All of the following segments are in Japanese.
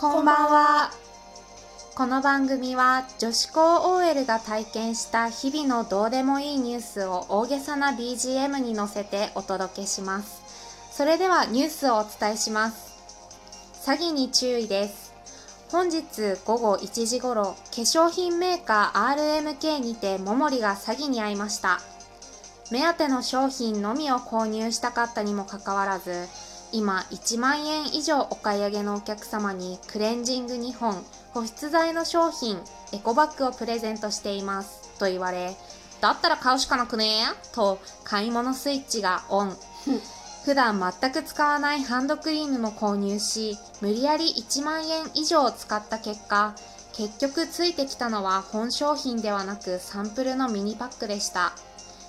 こんばんは。この番組は女子高 OL が体験した日々のどうでもいいニュースを大げさな BGM に乗せてお届けします。それではニュースをお伝えします。詐欺に注意です。本日午後1時頃、化粧品メーカー RMK にて桃李が詐欺に遭いました。目当ての商品のみを購入したかったにもかかわらず、今1万円以上お買い上げのお客様にクレンジング2本、保湿剤の商品、エコバッグをプレゼントしています。と言われ、だったら買うしかなくね？えと買い物スイッチがオン。普段全く使わないハンドクリームも購入し、無理やり1万円以上使った結果、結局ついてきたのは本商品ではなくサンプルのミニパックでした。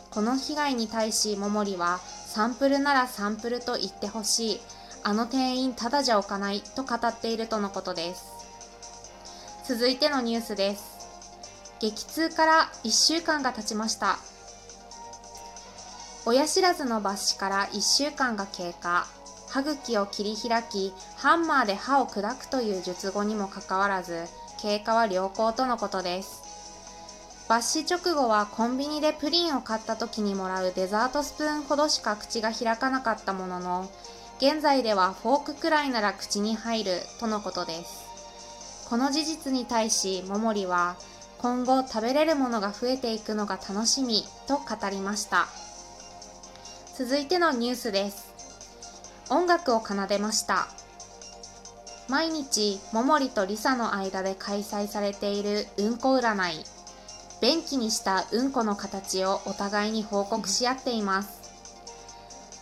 この被害に対し桃李はサンプルならサンプルと言ってほしい。あの店員ただじゃ置かないと語っているとのことです。続いてのニュースです。激痛から1週間が経ちました。親知らずの抜歯から1週間が経過。歯茎を切り開き、ハンマーで歯を砕くという術後にもかかわらず、経過は良好とのことです。抜歯直後はコンビニでプリンを買った時にもらうデザートスプーンほどしか口が開かなかったものの、現在ではフォークくらいなら口に入るとのことです。この事実に対し、桃李は、今後食べれるものが増えていくのが楽しみと語りました。続いてのニュースです。音楽を奏でました。毎日、桃李とリサの間で開催されているうんこ占い。便器にしたうんこの形をお互いに報告し合っています。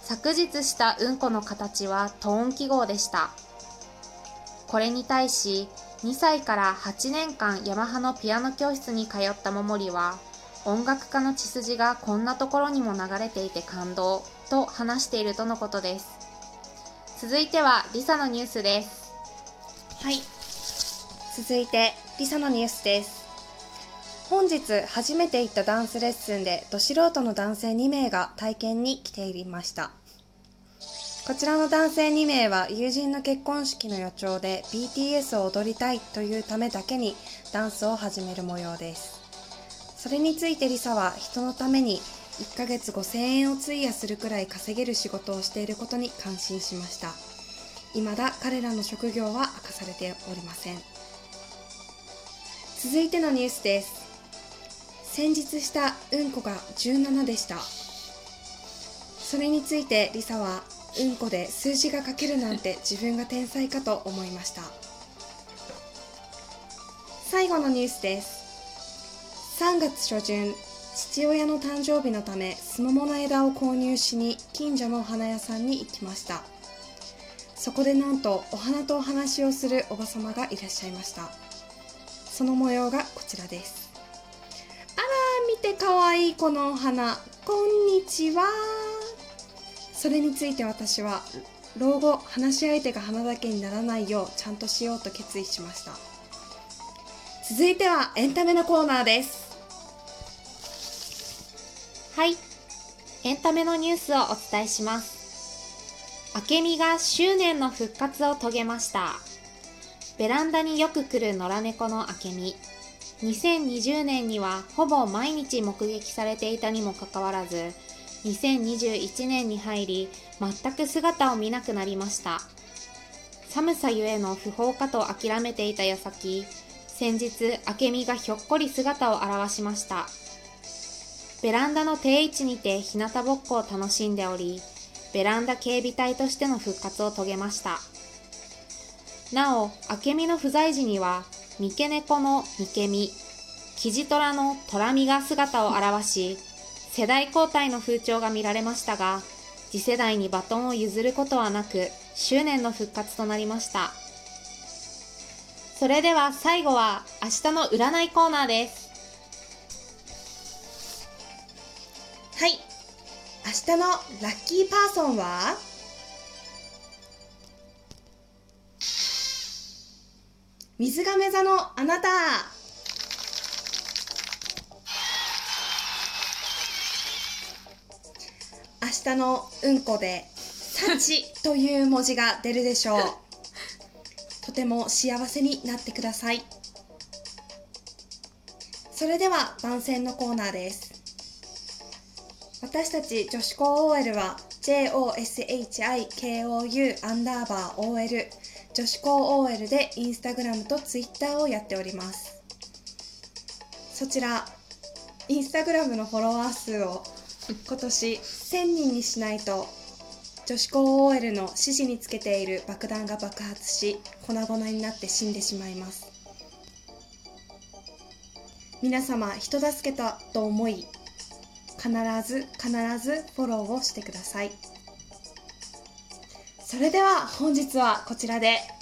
昨日したうんこの形はトーン記号でした。これに対し、2歳から8年間ヤマハのピアノ教室に通った桃李は、音楽家の血筋がこんなところにも流れていて感動と話しているとのことです。続いてはリサのニュースです。はい。続いて、リサのニュースです。本日初めて行ったダンスレッスンで、ど素人の男性2名が体験に来ていました。こちらの男性2名は友人の結婚式の予兆で BTS を踊りたいというためだけにダンスを始める模様です。それについてリサは人のために1ヶ月5000円を費やするくらい稼げる仕事をしていることに感心しました。未だ彼らの職業は明かされておりません。続いてのニュースです。先日したうんこが17でした。それについてリサはうんこで数字が書けるなんて自分が天才かと思いました。最後のニュースです。3月初旬、父親の誕生日のためスモモの枝を購入しに近所のお花屋さんに行きました。そこでなんとお花とお話をするおばさまがいらっしゃいました。その模様がこちらです。あら、見てかわいこのお花。こんにちは。それについて私は、老後、話し相手が花だけにならないようちゃんとしようと決意しました。続いてはエンタメのコーナーです。はい。エンタメのニュースをお伝えします。明美が執念の復活を遂げました。ベランダによく来る野良猫の明美。2020年にはほぼ毎日目撃されていたにもかかわらず、2021年に入り全く姿を見なくなりました。寒さゆえの不法かと諦めていた矢先、先日明美がひょっこり姿を現しました。ベランダの定位置にて日向ぼっこを楽しんでおり、ベランダ警備隊としての復活を遂げました。なお、明美の不在時には、三毛猫の三毛美、キジトラのトラミが姿を現し、世代交代の風潮が見られましたが、次世代にバトンを譲ることはなく、執念の復活となりました。それでは最後は明日の占いコーナーです。はい。明日のラッキーパーソンは？水亀座のあなた。明日のうんこで「幸」という文字が出るでしょう。とても幸せになってください。それでは番宣のコーナーです。私たち女子高 OL は JOSHIKOU アンダーバー OL 女子高 OL でインスタグラムとツイッターをやっております。そちらインスタグラムのフォロワー数を今年1000人にしないと女子高 OL の指示につけている爆弾が爆発し粉々になって死んでしまいます。皆様人助けたと思い必ず必ずフォローをしてください。それでは本日はこちらで。